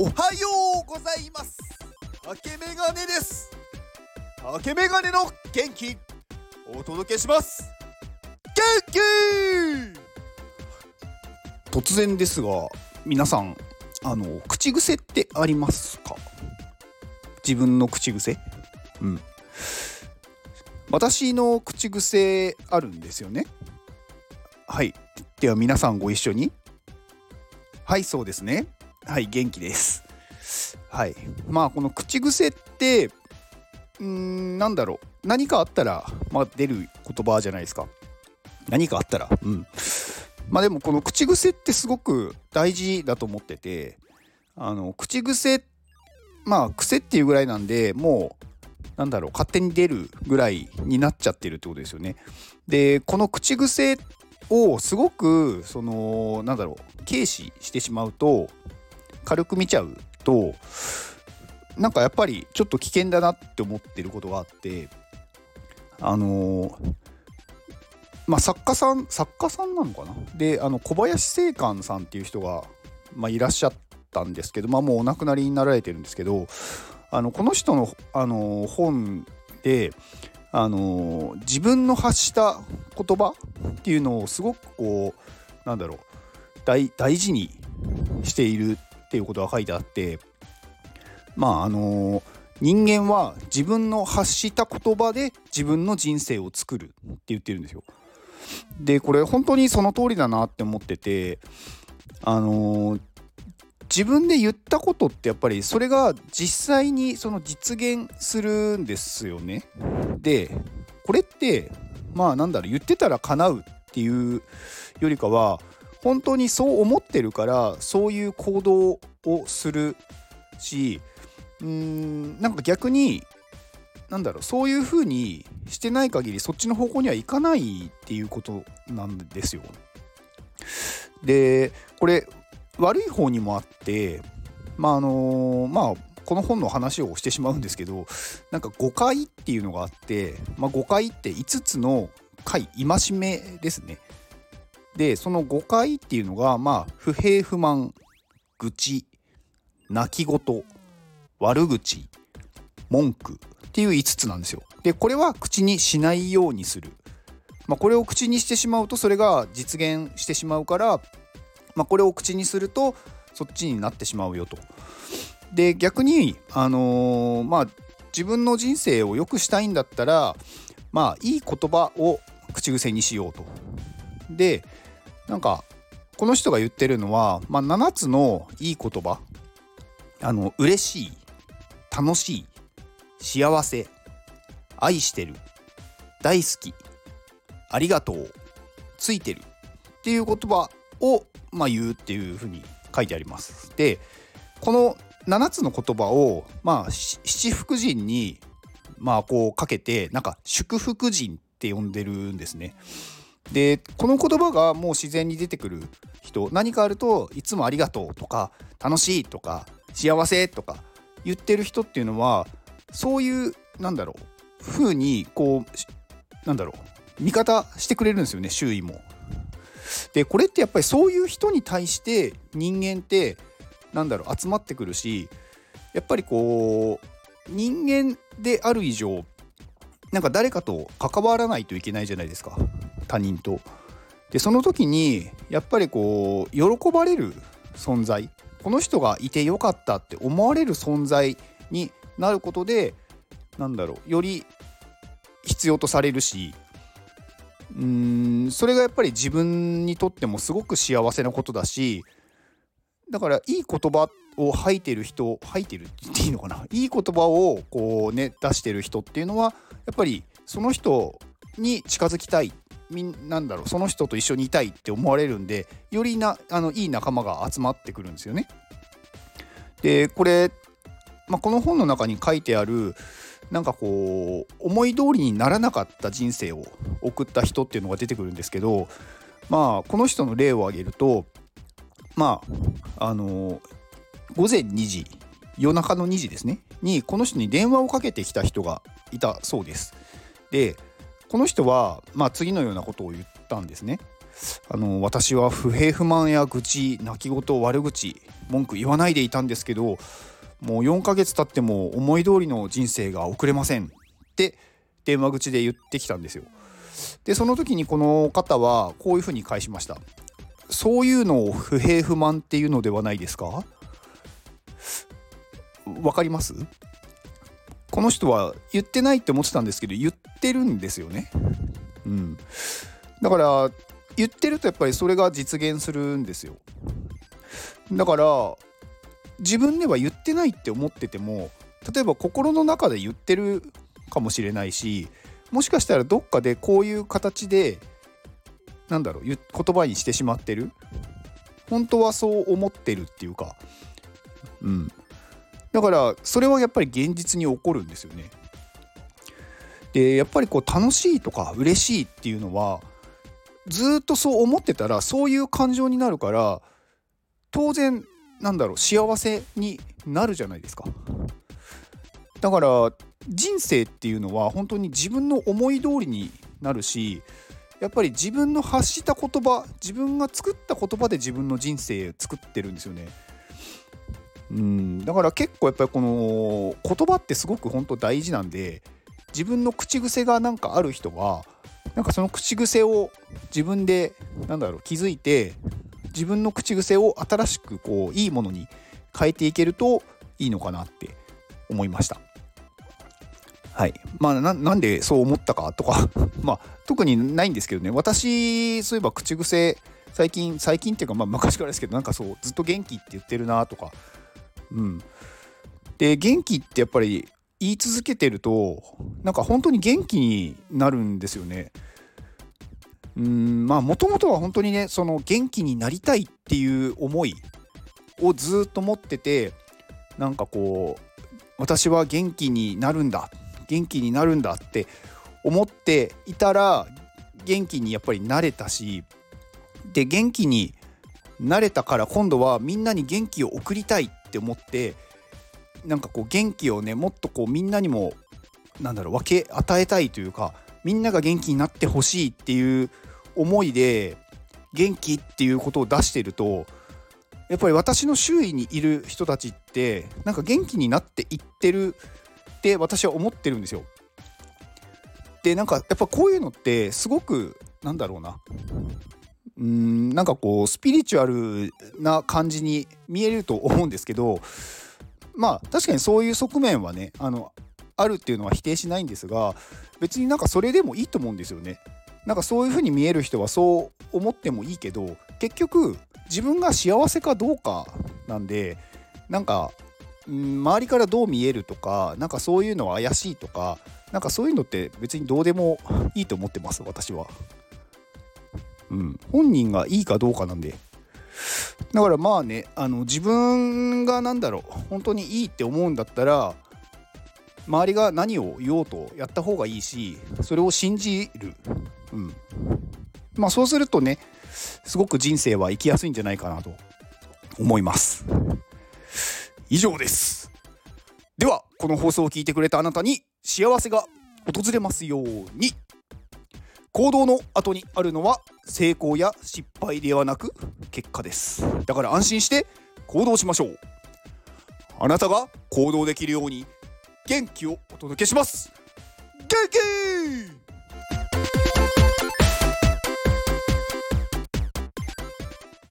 おはようございます。竹メガネです。竹メガネの元気。お届けします。元気。突然ですが皆さんあの口癖ってありますか？自分の口癖？うん。私の口癖あるんですよね。はい。では皆さんご一緒に。はいそうですね。はい元気です。はい。まあこの口癖ってうんなんだろう。何かあったら、まあ、出る言葉じゃないですか。何かあったら。うん。まあでもこの口癖ってすごく大事だと思っててあの口癖まあ癖っていうぐらいなんでもうなんだろう勝手に出るぐらいになっちゃってるってことですよね。でこの口癖をすごくそのなんだろう軽視してしまうと軽く見ちゃうとなんかやっぱりちょっと危険だなって思ってることがあってあのまあ作家さん作家さんなのかな？であの小林正観さんっていう人が、まあ、いらっしゃったんですけど、まあ、もうお亡くなりになられてるんですけどあのこの人のあの本であの自分の発した言葉っていうのをすごくこうなんだろう大大事にしているっていうことが書いてあってまああの人間は自分の発した言葉で自分の人生を作るって言ってるんですよ。でこれ本当にその通りだなって思っててあの自分で言ったことってやっぱりそれが実際にその実現するんですよね。でこれってまあなんだろう言ってたら叶うっていうよりかは本当にそう思ってるからそういう行動をするしうーんなんか逆になんだろうそういう風にしてない限りそっちの方向にはいかないっていうことなんですよ。でこれ悪い方にもあってまああのまあこの本の話をしてしまうんですけどなんか誤解っていうのがあって、まあ、誤解って5つの解戒めですね。でその誤解っていうのがまあ不平不満愚痴泣き言悪口文句っていう5つなんですよ。でこれは口にしないようにする。まあ、これを口にしてしまうとそれが実現してしまうから、まあ、これを口にするとそっちになってしまうよと。で逆にあのーまあ自分の人生を良くしたいんだったらまあいい言葉を口癖にしようと。でなんかこの人が言ってるのは、まあ、7つのいい言葉あの嬉しい楽しい幸せ愛してる大好きありがとうついてるっていう言葉を、まあ、言うっていうふうに書いてあります。でこの7つの言葉を、まあ、七福神に、まあ、こうかけてなんか祝福神って呼んでるんですね。でこの言葉がもう自然に出てくる人何かあるといつもありがとうとか楽しいとか幸せとか言ってる人っていうのはそういうなんだろう風にこうなんだろう味方してくれるんですよね周囲も。でこれってやっぱりそういう人に対して人間ってなんだろう集まってくるしやっぱりこう人間である以上なんか誰かと関わらないといけないじゃないですか他人と。でその時にやっぱりこう喜ばれる存在この人がいてよかったって思われる存在になることでなんだろうより必要とされるしうーんそれがやっぱり自分にとってもすごく幸せなことだしだからいい言葉を吐いてる人吐いてるって言っていいのかな？いい言葉をこうね出してる人っていうのはやっぱりその人に近づきたいみんなんだろうその人と一緒にいたいって思われるんでよりなあのいい仲間が集まってくるんですよね。でこれ、まあ、この本の中に書いてあるなんかこう思い通りにならなかった人生を送った人っていうのが出てくるんですけどまあこの人の例を挙げるとまああの午前2時夜中の2時ですねにこの人に電話をかけてきた人がいたそうです。でこの人は、まあ、次のようなことを言ったんですね。あの私は不平不満や愚痴泣き言悪口文句言わないでいたんですけどもう4ヶ月経っても思い通りの人生が送れませんって電話口で言ってきたんですよ。でその時にこの方はこういうふうに返しました。そういうのを不平不満っていうのではないですか？わかります？この人は言ってないって思ってたんですけど言ってるんですよね。うん、だから言ってるとやっぱりそれが実現するんですよ。だから自分では言ってないって思ってても例えば心の中で言ってるかもしれないしもしかしたらどっかでこういう形でなんだろう言葉にしてしまってる。本当はそう思ってるっていうか。うん。だからそれはやっぱり現実に起こるんですよねでやっぱりこう楽しいとか嬉しいっていうのはずっとそう思ってたらそういう感情になるから当然なんだろう幸せになるじゃないですかだから人生っていうのは本当に自分の思い通りになるしやっぱり自分の発した言葉自分が作った言葉で自分の人生作ってるんですよね。うんだから結構やっぱりこの言葉ってすごく本当大事なんで自分の口癖がなんかある人はなんかその口癖を自分でなんだろう気づいて自分の口癖を新しくこういいものに変えていけるといいのかなって思いました。はい。まあ、なんでそう思ったかとか まあ、特にないんですけどね、私、そういえば口癖、最近、最近っていうか、まあ、昔からですけど、なんかそう、ずっと元気って言ってるなとか、うん。で、元気ってやっぱり言い続けてると、なんか本当に元気になるんですよね。うん、まあ、もともとは本当にね、その元気になりたいっていう思いをずっと持ってて、なんかこう、私は元気になるんだ元気になるんだって思っていたら元気にやっぱりなれたしで元気になれたから今度はみんなに元気を送りたいって思ってなんかこう元気をねもっとこうみんなにもなんだろう分け与えたいというかみんなが元気になってほしいっていう思いで元気っていうことを出してるとやっぱり私の周囲にいる人たちってなんか元気になっていってるって私は思ってるんですよ。でなんかやっぱこういうのってすごくなんだろうなうんなんかこうスピリチュアルな感じに見えると思うんですけどまあ確かにそういう側面はねあのあるっていうのは否定しないんですが別になんかそれでもいいと思うんですよね。なんかそういう風に見える人はそう思ってもいいけど結局自分が幸せかどうかなんでなんかん周りからどう見えるとかなんかそういうのは怪しいとかなんかそういうのって別にどうでもいいと思ってます私は。うん、本人がいいかどうかなんで。だからまあねあの自分が何だろう本当にいいって思うんだったら周りが何を言おうとやった方がいいしそれを信じる、うん、まあそうするとねすごく人生は生きやすいんじゃないかなと思います。以上です。ではこの放送を聞いてくれたあなたに幸せが訪れますように。行動の後にあるのは成功や失敗ではなく結果です。だから安心して行動しましょう。あなたが行動できるように元気をお届けします。元気